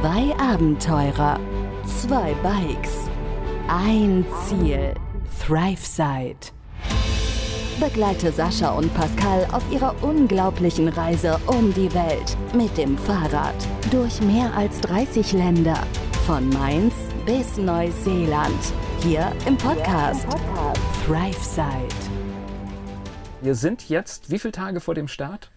Zwei Abenteurer, zwei Bikes, ein Ziel. ThriveSide. Begleite Sascha und Pascal auf ihrer unglaublichen Reise um die Welt mit dem Fahrrad durch mehr als 30 Länder. Von Mainz bis Neuseeland. Hier im Podcast, ThriveSide. Wir sind jetzt wie viele Tage vor dem Start?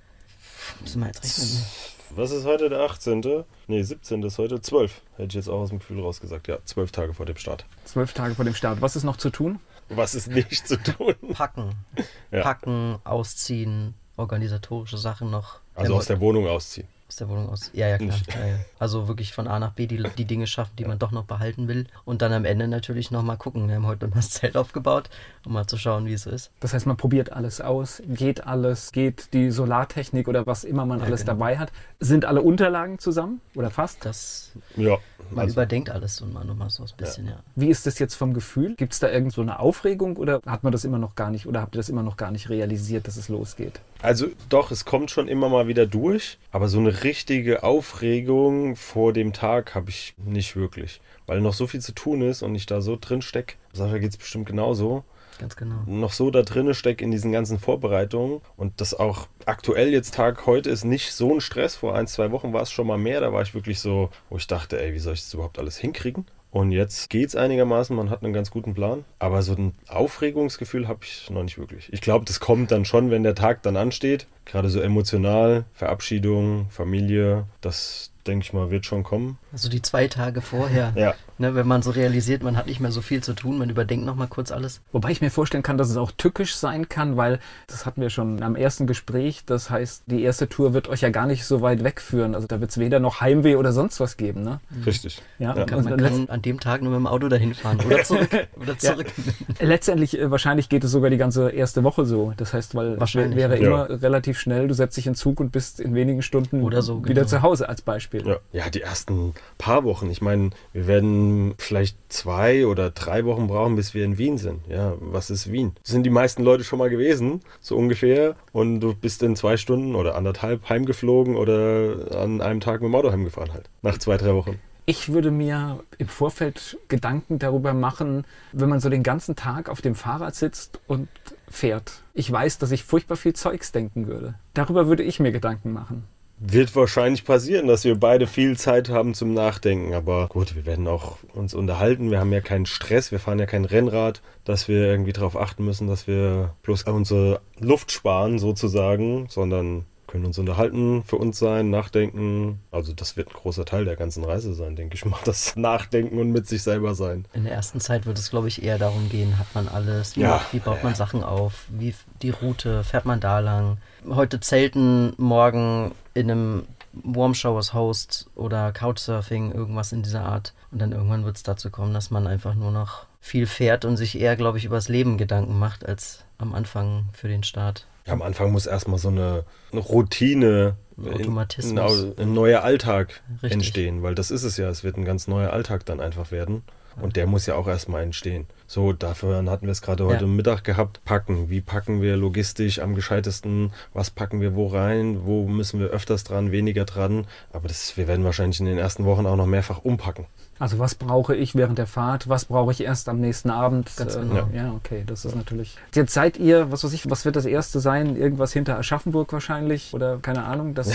Müssen wir jetzt rechnen. Was ist heute der 18.? Nee, 17. ist heute 12. Hätte ich jetzt auch aus dem Gefühl rausgesagt. Ja, 12 Tage vor dem Start. Zwölf Tage vor dem Start. Was ist noch zu tun? Was ist nicht zu tun? Packen. Ja. Packen, ausziehen, organisatorische Sachen noch. Also aus der Wohnung ausziehen. Aus der Wohnung aus. Ja, ja, klar. Ja, ja. Also wirklich von A nach B die, die Dinge schaffen, die man doch noch behalten will. Und dann am Ende natürlich nochmal gucken. Wir haben heute noch das Zelt aufgebaut, um mal zu schauen, wie es ist. Das heißt, man probiert alles aus, geht alles, geht die Solartechnik oder was immer man Ja, alles genau. dabei hat. Sind alle Unterlagen zusammen oder fast? Das, Ja. man Also, überdenkt alles und mal nochmal so ein bisschen, ja. Wie ist das jetzt vom Gefühl? Gibt es da irgend so eine Aufregung oder hat man das immer noch gar nicht oder habt ihr das immer noch gar nicht realisiert, dass es losgeht? Also doch, es kommt schon immer mal wieder durch. Aber so eine richtige Aufregung vor dem Tag habe ich nicht wirklich. Weil noch so viel zu tun ist und ich da so drin stecke. Sascha geht es bestimmt genauso. Ganz genau. noch so da drinne stecke in diesen ganzen Vorbereitungen und das auch aktuell jetzt Tag heute ist nicht so ein Stress. Vor ein, zwei Wochen war es schon mal mehr. Da war ich wirklich so, wo ich dachte, ey, wie soll ich das überhaupt alles hinkriegen? Und jetzt geht's einigermaßen, man hat einen ganz guten Plan. Aber so ein Aufregungsgefühl habe ich noch nicht wirklich. Ich glaube, das kommt dann schon, wenn der Tag dann ansteht. Gerade so emotional, Verabschiedung, Familie, das denke ich mal, wird schon kommen. Also die zwei Tage vorher, Ja. ne, wenn man so realisiert, man hat nicht mehr so viel zu tun, man überdenkt nochmal kurz alles. Wobei ich mir vorstellen kann, dass es auch tückisch sein kann, weil das hatten wir schon am ersten Gespräch. Das heißt, die erste Tour wird euch ja gar nicht so weit wegführen. Also da wird es weder noch Heimweh oder sonst was geben. Ne? Richtig. Ja, Ja. Man letzt- kann an dem Tag nur mit dem Auto dahin fahren oder zurück. Oder zurück. Letztendlich, äh, wahrscheinlich geht es sogar die ganze erste Woche so. Das heißt, weil es Wahrscheinlich, wäre ja. immer relativ schnell, du setzt dich in den Zug und bist in wenigen Stunden Oder so, wieder genau. zu Hause als Beispiel. Ja. ja, die ersten paar Wochen. Ich meine, wir werden vielleicht zwei oder drei Wochen brauchen, bis wir in Wien sind. Ja, was ist Wien? Das sind die meisten Leute schon mal gewesen, so ungefähr. Und du bist in zwei Stunden oder anderthalb heimgeflogen oder an einem Tag mit dem Auto heimgefahren halt. Nach zwei, drei Wochen. Ich würde mir im Vorfeld Gedanken darüber machen, wenn man so den ganzen Tag auf dem Fahrrad sitzt und fährt. Ich weiß, dass ich furchtbar viel Zeugs denken würde. Darüber würde ich mir Gedanken machen. Wird wahrscheinlich passieren, dass wir beide viel Zeit haben zum Nachdenken. Aber gut, wir werden auch uns unterhalten. Wir haben ja keinen Stress. Wir fahren ja kein Rennrad, dass wir irgendwie darauf achten müssen, dass wir bloß unsere Luft sparen sozusagen, sondern können uns unterhalten, für uns sein, nachdenken. Also das wird ein großer Teil der ganzen Reise sein, denke ich mal. Das Nachdenken und mit sich selber sein. In der ersten Zeit wird es, glaube ich, eher darum gehen, hat man alles, wie, Ja. wie baut man Sachen auf, wie die Route, fährt man da lang. Heute zelten, morgen in einem Warm Showers Host oder Couchsurfing, irgendwas in dieser Art. Und dann irgendwann wird es dazu kommen, dass man einfach nur noch viel fährt und sich eher, glaube ich, übers Leben Gedanken macht, als am Anfang für den Start. Ja, am Anfang muss erstmal so eine, eine Routine, Ein Automatismus. ein, ein neuer Alltag Richtig. entstehen, weil das ist es ja. Es wird ein ganz neuer Alltag dann einfach werden. Und der muss ja auch erstmal entstehen. So, dafür hatten wir es gerade heute Ja. Mittag gehabt. Packen. Wie packen wir logistisch am gescheitesten? Was packen wir wo rein? Wo müssen wir öfters dran, weniger dran? Aber das, wir werden wahrscheinlich in den ersten Wochen auch noch mehrfach umpacken. Also was brauche ich während der Fahrt? Was brauche ich erst am nächsten Abend? Ganz Äh, genau. Ja, okay, das ist natürlich. Jetzt seid ihr, was weiß ich, was wird das erste sein? Irgendwas hinter Aschaffenburg wahrscheinlich oder keine Ahnung. Das,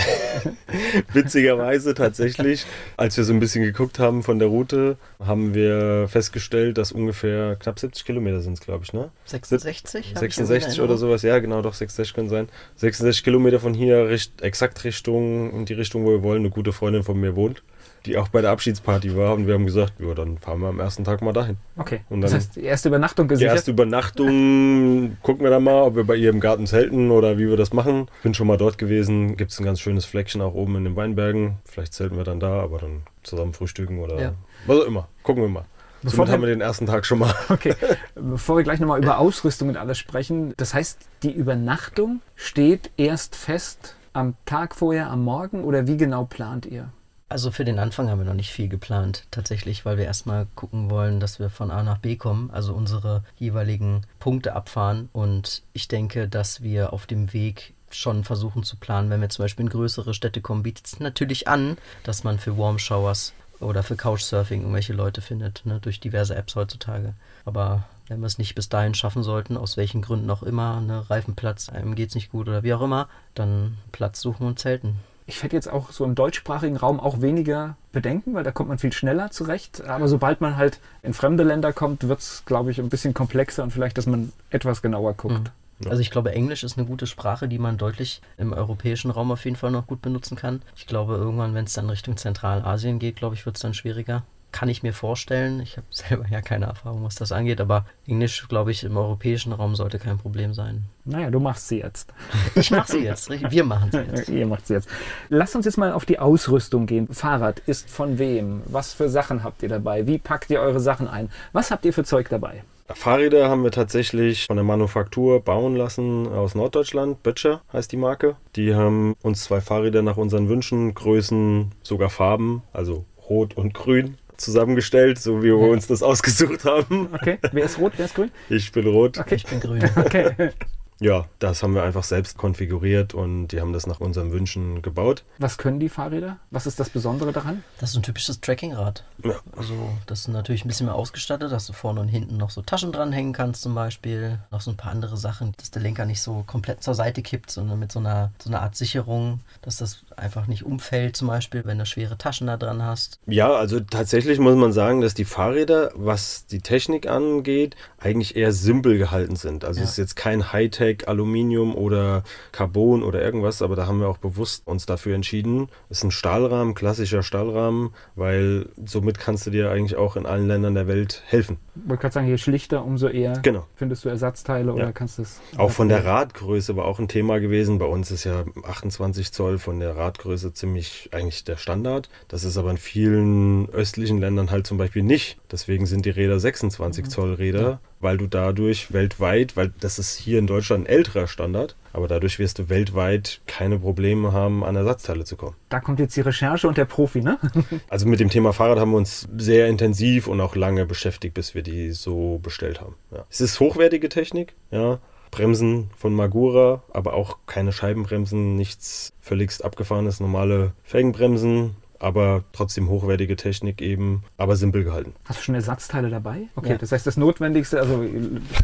Witzigerweise tatsächlich, als wir so ein bisschen geguckt haben von der Route, haben wir festgestellt, dass ungefähr knapp 70 Kilometer sind es, glaube ich, ne? 66? hab ich in 66 oder Erinnerung. sowas, ja genau, doch 66 können sein. 66 Kilometer von hier, richt, exakt Richtung, in die Richtung, wo wir wollen. Eine gute Freundin von mir wohnt, die auch bei der Abschiedsparty war und wir haben gesagt, ja, dann fahren wir am ersten Tag mal dahin. okay. Und das dann- heißt, die erste Übernachtung Die gesichert. erste Übernachtung gucken wir dann mal, ob wir bei ihr im Garten zelten oder wie wir das machen. Bin schon mal dort gewesen, gibt es ein ganz schönes Fleckchen auch oben in den Weinbergen. Vielleicht zelten wir dann da, aber dann zusammen frühstücken oder Ja. was auch immer. Gucken wir mal. Bevor Somit wir- haben wir den ersten Tag schon mal. Okay, bevor wir gleich nochmal über Ausrüstung und alles sprechen, das heißt, die Übernachtung steht erst fest am Tag vorher, am Morgen oder wie genau plant ihr? Also für den Anfang haben wir noch nicht viel geplant, tatsächlich, weil wir erstmal gucken wollen, dass wir von A nach B kommen, also unsere jeweiligen Punkte abfahren. Und ich denke, dass wir auf dem Weg schon versuchen zu planen. Wenn wir zum Beispiel in größere Städte kommen, bietet es natürlich an, dass man für Warm Showers oder für Couchsurfing irgendwelche Leute findet, ne, durch diverse Apps heutzutage. Aber wenn wir es nicht bis dahin schaffen sollten, aus welchen Gründen auch immer, ne, Reifenplatz, einem geht es nicht gut oder wie auch immer, dann Platz suchen und zelten. Ich hätte jetzt auch so im deutschsprachigen Raum auch weniger Bedenken, weil da kommt man viel schneller zurecht. Aber sobald man halt in fremde Länder kommt, wird es, glaube ich, ein bisschen komplexer und vielleicht, dass man etwas genauer guckt. Mhm. Also ich glaube, Englisch ist eine gute Sprache, die man deutlich im europäischen Raum auf jeden Fall noch gut benutzen kann. Ich glaube, irgendwann, wenn es dann Richtung Zentralasien geht, glaube ich, wird es dann schwieriger kann ich mir vorstellen. Ich habe selber ja keine Erfahrung, was das angeht, aber Englisch, glaube ich, im europäischen Raum sollte kein Problem sein. Naja, du machst sie jetzt. Ich mache sie jetzt. Wir machen sie jetzt. Ihr macht sie jetzt. Lass uns jetzt mal auf die Ausrüstung gehen. Fahrrad ist von wem? Was für Sachen habt ihr dabei? Wie packt ihr eure Sachen ein? Was habt ihr für Zeug dabei? Fahrräder haben wir tatsächlich von der Manufaktur bauen lassen aus Norddeutschland. Böttcher heißt die Marke. Die haben uns zwei Fahrräder nach unseren Wünschen, Größen, sogar Farben, also rot und grün zusammengestellt, so wie wir ja. uns das ausgesucht haben. Okay, wer ist rot, wer ist grün? Ich bin rot. Okay, ich bin grün. Okay. Ja, das haben wir einfach selbst konfiguriert und die haben das nach unseren Wünschen gebaut. Was können die Fahrräder? Was ist das Besondere daran? Das ist ein typisches Trekkingrad. Ja. Also das ist natürlich ein bisschen mehr ausgestattet, dass du vorne und hinten noch so Taschen dranhängen kannst zum Beispiel. Noch so ein paar andere Sachen, dass der Lenker nicht so komplett zur Seite kippt, sondern mit so einer, so einer Art Sicherung, dass das einfach nicht umfällt zum Beispiel, wenn du schwere Taschen da dran hast. Ja, also tatsächlich muss man sagen, dass die Fahrräder, was die Technik angeht, eigentlich eher simpel gehalten sind. Also ja. es ist jetzt kein Hightech Aluminium oder Carbon oder irgendwas, aber da haben wir auch bewusst uns dafür entschieden. Es ist ein Stahlrahmen, klassischer Stahlrahmen, weil somit kannst du dir eigentlich auch in allen Ländern der Welt helfen. Ich wollte gerade sagen, je schlichter, umso eher genau. findest du Ersatzteile ja. oder kannst es. Auch von der Radgröße war auch ein Thema gewesen. Bei uns ist ja 28 Zoll von der Radgröße ziemlich eigentlich der Standard. Das ist aber in vielen östlichen Ländern halt zum Beispiel nicht. Deswegen sind die Räder 26 mhm. Zoll Räder. Ja weil du dadurch weltweit, weil das ist hier in Deutschland ein älterer Standard, aber dadurch wirst du weltweit keine Probleme haben, an Ersatzteile zu kommen. Da kommt jetzt die Recherche und der Profi, ne? also mit dem Thema Fahrrad haben wir uns sehr intensiv und auch lange beschäftigt, bis wir die so bestellt haben. Ja. Es ist hochwertige Technik, ja. Bremsen von Magura, aber auch keine Scheibenbremsen, nichts völligst abgefahrenes, normale Felgenbremsen, aber trotzdem hochwertige Technik eben, aber simpel gehalten. Hast du schon Ersatzteile dabei? Okay, ja. das heißt, das Notwendigste, also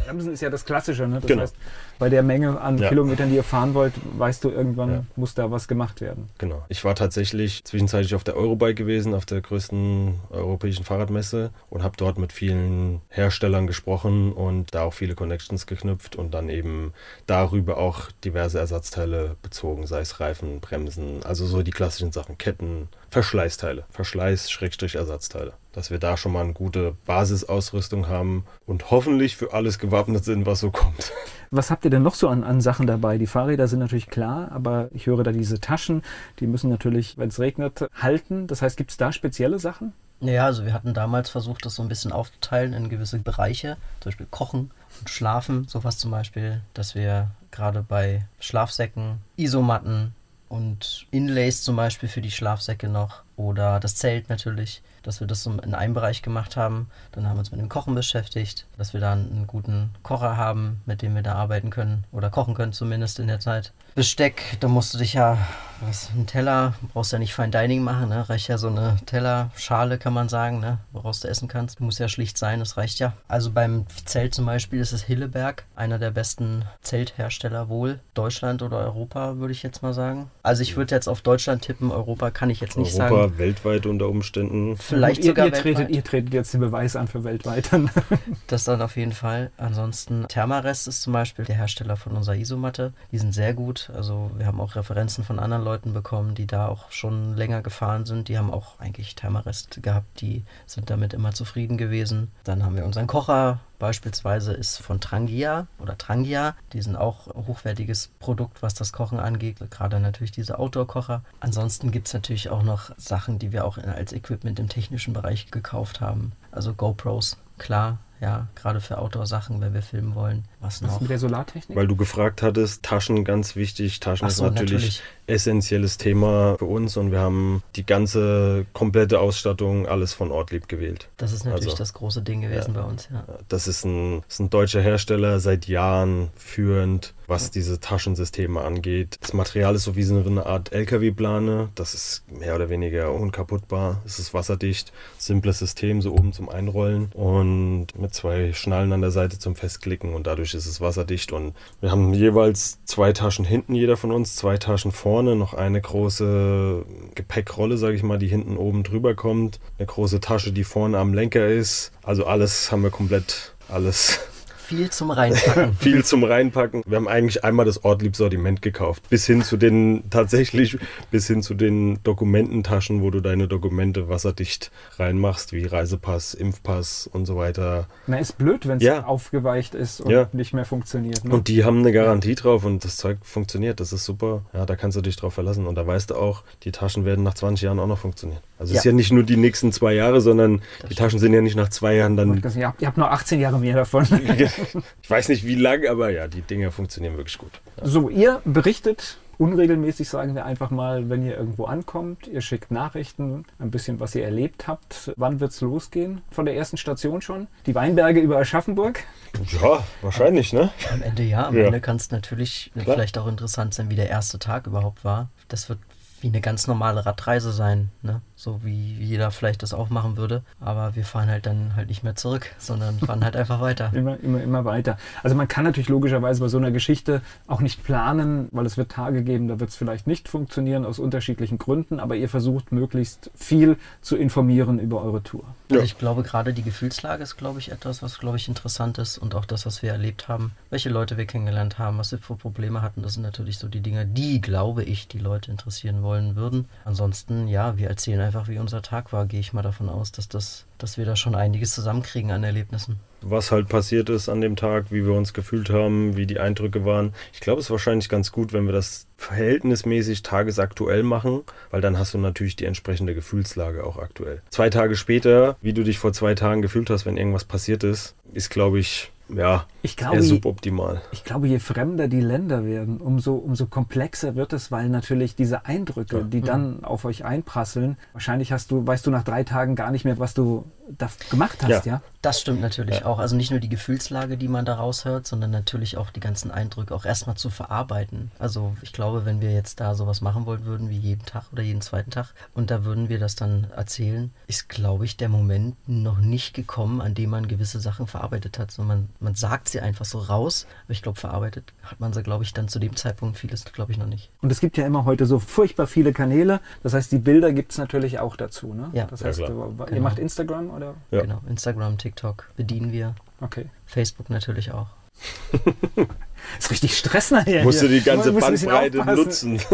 Bremsen ist ja das Klassische, ne? Das genau. heißt, bei der Menge an ja. Kilometern, die ihr fahren wollt, weißt du, irgendwann ja. muss da was gemacht werden. Genau. Ich war tatsächlich zwischenzeitlich auf der Eurobike gewesen, auf der größten europäischen Fahrradmesse und habe dort mit vielen Herstellern gesprochen und da auch viele Connections geknüpft und dann eben darüber auch diverse Ersatzteile bezogen, sei es Reifen, Bremsen, also so die klassischen Sachen, Ketten, Verschleißteile, Verschleiß-Ersatzteile. Dass wir da schon mal eine gute Basisausrüstung haben und hoffentlich für alles gewappnet sind, was so kommt. Was habt ihr denn noch so an, an Sachen dabei? Die Fahrräder sind natürlich klar, aber ich höre da diese Taschen, die müssen natürlich, wenn es regnet, halten. Das heißt, gibt es da spezielle Sachen? Ja, also wir hatten damals versucht, das so ein bisschen aufzuteilen in gewisse Bereiche, zum Beispiel Kochen und Schlafen, sowas zum Beispiel, dass wir gerade bei Schlafsäcken, Isomatten, und Inlays zum Beispiel für die Schlafsäcke noch oder das Zelt natürlich, dass wir das in einem Bereich gemacht haben. Dann haben wir uns mit dem Kochen beschäftigt, dass wir da einen guten Kocher haben, mit dem wir da arbeiten können oder kochen können zumindest in der Zeit. Besteck, da musst du dich ja, was, ein Teller, brauchst ja nicht Fine Dining machen, ne? reicht ja so eine Tellerschale, kann man sagen, ne? woraus du essen kannst. Muss ja schlicht sein, das reicht ja. Also beim Zelt zum Beispiel ist es Hilleberg, einer der besten Zelthersteller wohl, Deutschland oder Europa, würde ich jetzt mal sagen. Also ich würde jetzt auf Deutschland tippen, Europa kann ich jetzt nicht Europa, sagen. Weltweit unter Umständen. Vielleicht ihr, sogar ihr tretet, ihr tretet jetzt den Beweis an für weltweit. das dann auf jeden Fall. Ansonsten Thermarest ist zum Beispiel der Hersteller von unserer Isomatte. Die sind sehr gut also wir haben auch Referenzen von anderen Leuten bekommen, die da auch schon länger gefahren sind. Die haben auch eigentlich Thermarest gehabt, die sind damit immer zufrieden gewesen. Dann haben wir unseren Kocher, beispielsweise ist von Trangia oder Trangia. Die sind auch ein hochwertiges Produkt, was das Kochen angeht. Gerade natürlich diese Outdoor-Kocher. Ansonsten gibt es natürlich auch noch Sachen, die wir auch als Equipment im technischen Bereich gekauft haben. Also GoPros, klar, ja, gerade für Outdoor-Sachen, wenn wir filmen wollen. Was, was noch? mit der Solartechnik? Weil du gefragt hattest, Taschen ganz wichtig. Taschen so, ist natürlich, natürlich, essentielles Thema für uns und wir haben die ganze komplette Ausstattung, alles von Ortlieb gewählt. Das ist natürlich Also, das große Ding gewesen ja. bei uns, ja. Das ist ein, ist ein deutscher Hersteller, seit Jahren führend, was diese Taschensysteme angeht. Das Material ist so wie so eine Art LKW-Plane. Das ist mehr oder weniger unkaputtbar. Es ist wasserdicht. Simples System, so oben zum Einrollen und mit zwei Schnallen an der Seite zum Festklicken und dadurch ist es wasserdicht. Und wir haben jeweils zwei Taschen hinten, jeder von uns, zwei Taschen vorne, noch eine große Gepäckrolle, sage ich mal, die hinten oben drüber kommt, eine große Tasche, die vorne am Lenker ist. Also alles haben wir komplett, alles Viel zum Reinpacken. viel zum Reinpacken. Wir haben eigentlich einmal das Ortlieb-Sortiment gekauft. Bis hin zu den, tatsächlich, bis hin zu den Dokumententaschen, wo du deine Dokumente wasserdicht reinmachst, wie Reisepass, Impfpass und so weiter. Na, ist blöd, wenn es Ja. aufgeweicht ist und Ja. nicht mehr funktioniert. Ne? Und die haben eine Garantie drauf und das Zeug funktioniert. Das ist super. Ja, da kannst du dich drauf verlassen. Und da weißt du auch, die Taschen werden nach 20 Jahren auch noch funktionieren. Also es ist Ja. ja nicht nur die nächsten zwei Jahre, sondern die stimmt. Taschen sind ja nicht nach zwei Jahren dann. ihr, habt, ihr habt nur 18 Jahre mehr davon. ich weiß nicht wie lang, aber ja, die Dinger funktionieren wirklich gut. So, ihr berichtet unregelmäßig, sagen wir einfach mal, wenn ihr irgendwo ankommt. Ihr schickt Nachrichten, ein bisschen, was ihr erlebt habt. Wann wird's losgehen? Von der ersten Station schon? Die Weinberge über Aschaffenburg? Ja, wahrscheinlich, ne? Am Ende ja, am Ja. Ende kann es natürlich Klar. vielleicht auch interessant sein, wie der erste Tag überhaupt war. Das wird wie eine ganz normale Radreise sein, ne? So wie jeder vielleicht das auch machen würde. Aber wir fahren halt dann halt nicht mehr zurück, sondern fahren halt einfach weiter. Immer, immer, immer weiter. Also man kann natürlich logischerweise bei so einer Geschichte auch nicht planen, weil es wird Tage geben, da wird es vielleicht nicht funktionieren aus unterschiedlichen Gründen, aber ihr versucht möglichst viel zu informieren über eure Tour. Also Ja. ich glaube, gerade die Gefühlslage ist, glaube ich, etwas, was, glaube ich, interessant ist und auch das, was wir erlebt haben, welche Leute wir kennengelernt haben, was wir für Probleme hatten, das sind natürlich so die Dinge, die, glaube ich, die Leute interessieren wollen würden. Ansonsten, ja, wir erzählen einfach, wie unser Tag war, gehe ich mal davon aus, dass das, dass wir da schon einiges zusammenkriegen an Erlebnissen. was halt passiert ist an dem Tag, wie wir uns gefühlt haben, wie die Eindrücke waren. Ich glaube, es ist wahrscheinlich ganz gut, wenn wir das verhältnismäßig tagesaktuell machen, weil dann hast du natürlich die entsprechende Gefühlslage auch aktuell. Zwei Tage später, wie du dich vor zwei Tagen gefühlt hast, wenn irgendwas passiert ist, ist, glaube ich, ja, Ich eher glaube, suboptimal. Ich glaube, je fremder die Länder werden, umso, umso komplexer wird es, weil natürlich diese Eindrücke, Ja. die dann auf euch einprasseln, wahrscheinlich hast du, weißt du nach drei Tagen gar nicht mehr, was du da gemacht hast, ja? Ja. Das stimmt natürlich Ja. auch. Also nicht nur die Gefühlslage, die man da raushört, sondern natürlich auch die ganzen Eindrücke auch erstmal zu verarbeiten. Also ich glaube, wenn wir jetzt da sowas machen wollen würden, wie jeden Tag oder jeden zweiten Tag, und da würden wir das dann erzählen, ist, glaube ich, der Moment noch nicht gekommen, an dem man gewisse Sachen verarbeitet hat. Sondern man, man sagt sie einfach so raus, aber ich glaube, verarbeitet hat man sie, glaube ich, dann zu dem Zeitpunkt vieles, glaube ich, noch nicht. Und es gibt ja immer heute so furchtbar viele Kanäle. Das heißt, die Bilder gibt es natürlich auch dazu. Ne? Ja. Das Ja, heißt, klar. du- ihr Genau. macht Instagram oder? Ja. Genau. Instagram, TikTok bedienen wir. Okay. Facebook natürlich auch. Ist richtig Stress nachher. Musst du hier. die ganze Bandbreite nutzen.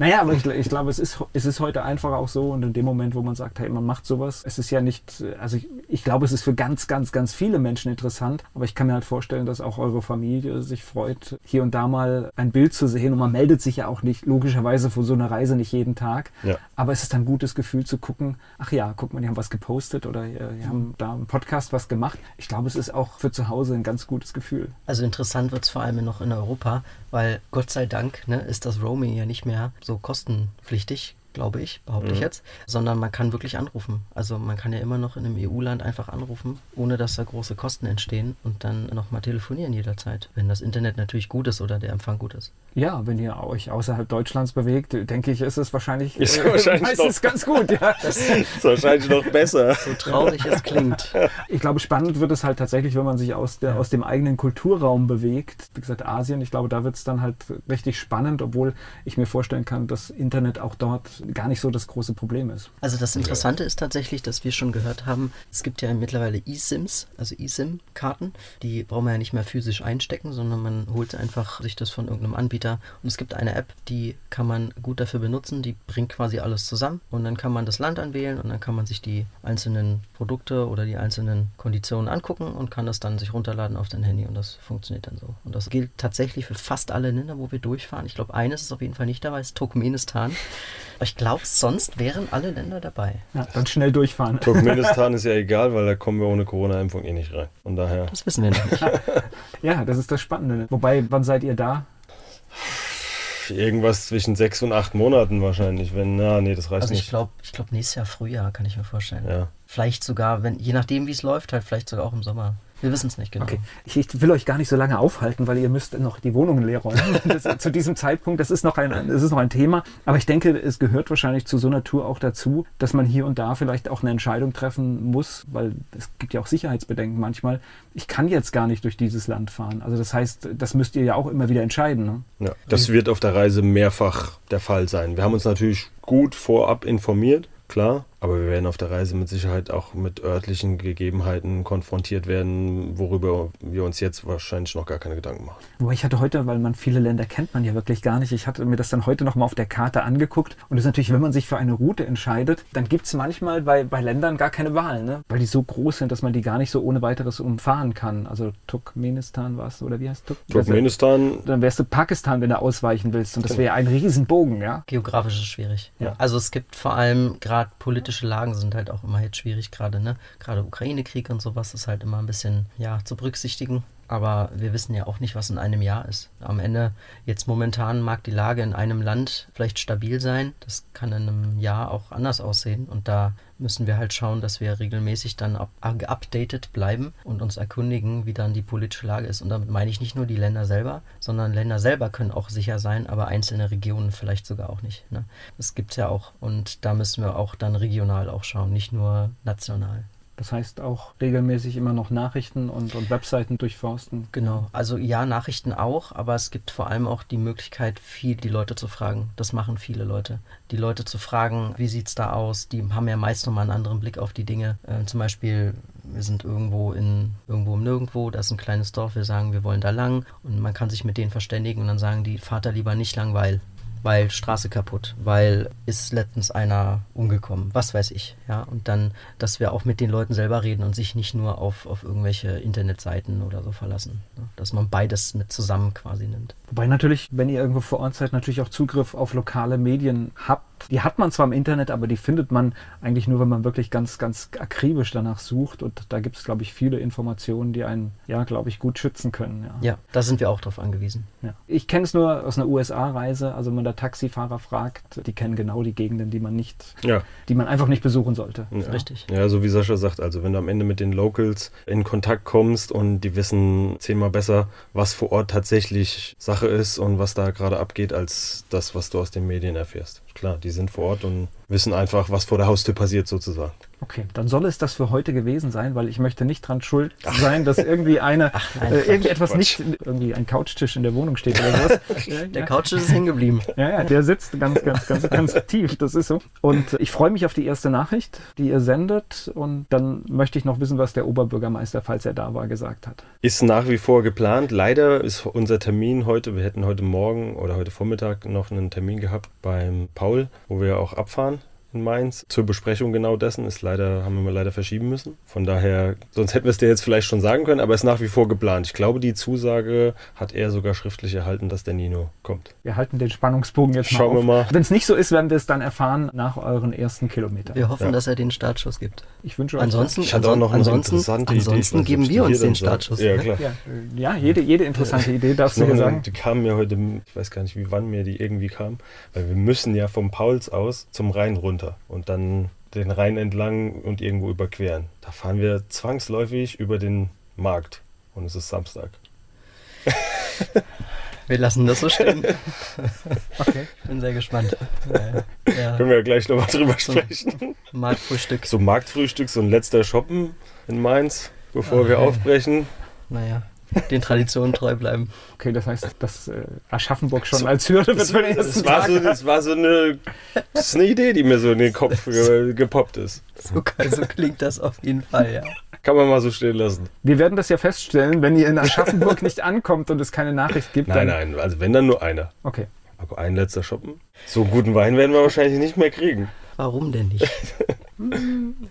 Naja, aber ich, ich glaube, es ist, es ist heute einfach auch so und in dem Moment, wo man sagt, hey, man macht sowas, es ist ja nicht, also ich, ich glaube, es ist für ganz, ganz, ganz viele Menschen interessant, aber ich kann mir halt vorstellen, dass auch eure Familie sich freut, hier und da mal ein Bild zu sehen und man meldet sich ja auch nicht, logischerweise von so einer Reise nicht jeden Tag, Ja. aber es ist ein gutes Gefühl zu gucken, ach ja, guck mal, die haben was gepostet oder die haben da im Podcast was gemacht. Ich glaube, es ist auch für zu Hause ein ganz gutes Gefühl. Also interessant wird es vor allem noch in Europa, weil Gott sei Dank ne, ist das Roaming ja nicht mehr so kostenpflichtig, glaube ich, behaupte ich Mhm. jetzt, sondern man kann wirklich anrufen. Also man kann ja immer noch in einem EU-Land einfach anrufen, ohne dass da große Kosten entstehen und dann nochmal telefonieren jederzeit, wenn das Internet natürlich gut ist oder der Empfang gut ist. Ja, wenn ihr euch außerhalb Deutschlands bewegt, denke ich, ist es wahrscheinlich, Ist äh, wahrscheinlich meistens doch. ganz gut. Ja. ist wahrscheinlich noch besser. So traurig es klingt. Ich glaube, spannend wird es halt tatsächlich, wenn man sich aus, der, aus dem eigenen Kulturraum bewegt. Wie gesagt, Asien, ich glaube, da wird es dann halt richtig spannend, obwohl ich mir vorstellen kann, dass Internet auch dort gar nicht so das große Problem ist. Also das Interessante ist tatsächlich, dass wir schon gehört haben, es gibt ja mittlerweile eSIMs, also eSIM-Karten. Die braucht man ja nicht mehr physisch einstecken, sondern man holt einfach sich das von irgendeinem Anbieter. Und es gibt eine App, die kann man gut dafür benutzen, die bringt quasi alles zusammen. Und dann kann man das Land anwählen und dann kann man sich die einzelnen Produkte oder die einzelnen Konditionen angucken und kann das dann sich runterladen auf sein Handy und das funktioniert dann so. Und das gilt tatsächlich für fast alle Länder, wo wir durchfahren. Ich glaube, eines ist auf jeden Fall nicht dabei, ist Turkmenistan. Aber ich glaube, sonst wären alle Länder dabei. Ja, dann schnell durchfahren. Turkmenistan ist ja egal, weil da kommen wir ohne Corona-Impfung eh nicht rein. Von daher. Das wissen wir noch nicht. Ja, das ist das Spannende. Wobei, wann seid ihr da? Irgendwas zwischen sechs und acht Monaten wahrscheinlich. Wenn, na, nee, das reicht Also nicht. ich glaube, ich glaub nächstes Jahr Frühjahr kann ich mir vorstellen. Ja. Vielleicht sogar, wenn, je nachdem wie es läuft, halt vielleicht sogar auch im Sommer. Wir wissen es nicht genau. Okay, ich, ich will euch gar nicht so lange aufhalten, weil ihr müsst noch die Wohnungen leer räumen. Das, zu diesem Zeitpunkt, das ist, noch ein, das ist noch ein Thema. Aber ich denke, es gehört wahrscheinlich zu so einer Tour auch dazu, dass man hier und da vielleicht auch eine Entscheidung treffen muss, weil es gibt ja auch Sicherheitsbedenken manchmal. Ich kann jetzt gar nicht durch dieses Land fahren. Also das heißt, das müsst ihr ja auch immer wieder entscheiden. Ne? Ja, das wird auf der Reise mehrfach der Fall sein. Wir haben uns natürlich gut vorab informiert, klar, aber wir werden auf der Reise mit Sicherheit auch mit örtlichen Gegebenheiten konfrontiert werden, worüber wir uns jetzt wahrscheinlich noch gar keine Gedanken machen. Wobei ich hatte heute, weil man viele Länder kennt man ja wirklich gar nicht, ich hatte mir das dann heute nochmal auf der Karte angeguckt und das ist natürlich, wenn man sich für eine Route entscheidet, dann gibt es manchmal bei, bei Ländern gar keine Wahl, ne? weil die so groß sind, dass man die gar nicht so ohne weiteres umfahren kann. Also Turkmenistan war es, oder wie heißt Turk Turkmenistan, Dann wärst du Pakistan, wenn du ausweichen willst und das wäre ein Riesenbogen, ja. Geografisch ist es schwierig. Ja. Also es gibt vor allem gerade politische Lagen sind halt auch immer jetzt schwierig gerade, ne? Gerade Ukraine-Krieg und sowas ist halt immer ein bisschen ja zu berücksichtigen. Aber wir wissen ja auch nicht, was in einem Jahr ist. Am Ende, jetzt momentan mag die Lage in einem Land vielleicht stabil sein. Das kann in einem Jahr auch anders aussehen. Und da müssen wir halt schauen, dass wir regelmäßig dann up geupdatet bleiben und uns erkundigen, wie dann die politische Lage ist. Und damit meine ich nicht nur die Länder selber, sondern Länder selber können auch sicher sein, aber einzelne Regionen vielleicht sogar auch nicht. Ne? Das gibt es ja auch. Und da müssen wir auch dann regional auch schauen, nicht nur national. Das heißt auch regelmäßig immer noch Nachrichten und, und Webseiten durchforsten. Genau, also ja, Nachrichten auch, aber es gibt vor allem auch die Möglichkeit, viel die Leute zu fragen. Das machen viele Leute. Die Leute zu fragen, wie sieht's da aus? Die haben ja meist nochmal einen anderen Blick auf die Dinge. Äh, zum Beispiel, wir sind irgendwo in irgendwo im Nirgendwo, da ist ein kleines Dorf, wir sagen, wir wollen da lang und man kann sich mit denen verständigen und dann sagen die, Vater lieber nicht lang, weil weil Straße kaputt, weil ist letztens einer umgekommen, was weiß ich, ja, und dann, dass wir auch mit den Leuten selber reden und sich nicht nur auf, auf irgendwelche Internetseiten oder so verlassen, ne? dass man beides mit zusammen quasi nimmt. Wobei natürlich, wenn ihr irgendwo vor Ort seid, natürlich auch Zugriff auf lokale Medien habt. Die hat man zwar im Internet, aber die findet man eigentlich nur, wenn man wirklich ganz, ganz akribisch danach sucht. Und da gibt es, glaube ich, viele Informationen, die einen, ja, glaube ich, gut schützen können. Ja. Ja, da sind wir auch drauf angewiesen. Ja. Ich kenne es nur aus einer USA-Reise. Also man da Taxifahrer fragt, die kennen genau die Gegenden, die man nicht, ja. die man einfach nicht besuchen sollte. Ja. Richtig. Ja, so wie Sascha sagt, also wenn du am Ende mit den Locals in Kontakt kommst und die wissen zehnmal besser, was vor Ort tatsächlich Sache ist und was da gerade abgeht, als das, was du aus den Medien erfährst. Klar, die sind vor Ort und wissen einfach, was vor der Haustür passiert sozusagen. Okay, dann soll es das für heute gewesen sein, weil ich möchte nicht dran schuld sein, dass irgendwie eine, nein, äh, irgendwie etwas Quatsch. nicht, irgendwie ein Couchtisch in der Wohnung steht oder sowas. ja, Der ja. Couch ist hängen geblieben. Ja, ja, der sitzt ganz, ganz, ganz, ganz tief. Das ist so. Und ich freue mich auf die erste Nachricht, die ihr sendet. Und dann möchte ich noch wissen, was der Oberbürgermeister, falls er da war, gesagt hat. Ist nach wie vor geplant. Leider ist unser Termin heute, wir hätten heute Morgen oder heute Vormittag noch einen Termin gehabt beim Paul, wo wir auch abfahren in Mainz. Zur Besprechung genau dessen ist leider, haben wir mal leider verschieben müssen. Von daher, sonst hätten wir es dir jetzt vielleicht schon sagen können, aber ist nach wie vor geplant. Ich glaube, die Zusage hat er sogar schriftlich erhalten, dass der Nino kommt. Wir halten den Spannungsbogen jetzt mal Schauen wir auf. mal. Wenn es nicht so ist, werden wir es dann erfahren nach euren ersten Kilometern. Wir hoffen, Ja. dass er den Startschuss gibt. Ich wünsche euch Ansonsten, Ich hatte auch noch eine ansonsten, interessante Idee. Ansonsten ob geben wir uns den. Startschuss. Ja, ne? klar. Ja, äh, ja jede, jede interessante Idee darfst du eine, sagen. die kam mir heute, ich weiß gar nicht, wie wann mir die irgendwie kam, weil wir müssen ja vom Pauls aus zum Rhein runter und dann den Rhein entlang und irgendwo überqueren. Da fahren wir zwangsläufig über den Markt und es ist Samstag. Wir lassen das so stehen. Okay. Ich bin sehr gespannt. Ja, ja. Können wir ja gleich nochmal drüber So. sprechen. Marktfrühstück. So Marktfrühstück, so ein letzter Shoppen in Mainz, bevor wir Okay. aufbrechen. Naja, den Traditionen treu bleiben. Okay, das heißt, dass äh, Aschaffenburg schon als Hürde wird Das, für den das, ersten war Tag. so, das war so eine, das ist eine Idee, die mir so in den Kopf ge, gepoppt ist. So, so klingt das auf jeden Fall, ja. Kann man mal so stehen lassen. Wir werden das ja feststellen, wenn ihr in Aschaffenburg nicht ankommt und es keine Nachricht gibt. Nein, nein, also wenn dann nur einer. Okay. Aber ein letzter Shoppen? So einen guten Wein werden wir wahrscheinlich nicht mehr kriegen. Warum denn nicht?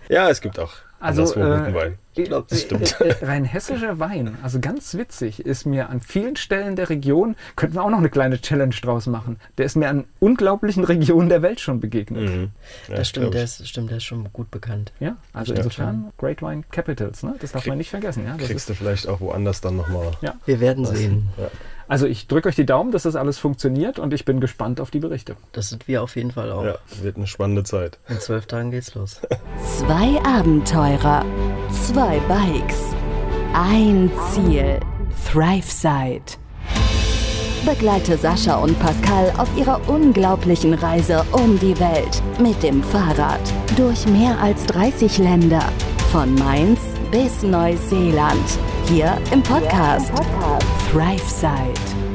Ja, es gibt auch Also, äh, Wein. glaub, das stimmt. Äh, rein hessischer Wein, also ganz witzig, ist mir an vielen Stellen der Region, könnten wir auch noch eine kleine Challenge draus machen, der ist mir an unglaublichen Regionen der Welt schon begegnet. Mhm. Ja, das stimmt der, ist, stimmt, der ist schon gut bekannt. Ja, also ja, insofern Great Wine Capitals, ne? das darf Krieg, man nicht vergessen. Ja? Das kriegst du vielleicht auch woanders dann nochmal. Ja. Wir werden sehen. Ja. Also ich drücke euch die Daumen, dass das alles funktioniert und ich bin gespannt auf die Berichte. Das sind wir auf jeden Fall auch. Ja, wird eine spannende Zeit. In zwölf Tagen geht's los. Zwei Abenteurer, zwei Bikes, ein Ziel, ThriveSide. Begleite Sascha und Pascal auf ihrer unglaublichen Reise um die Welt mit dem Fahrrad durch mehr als 30 Länder, von Mainz bis Neuseeland. Hier im Podcast. ThriveSide.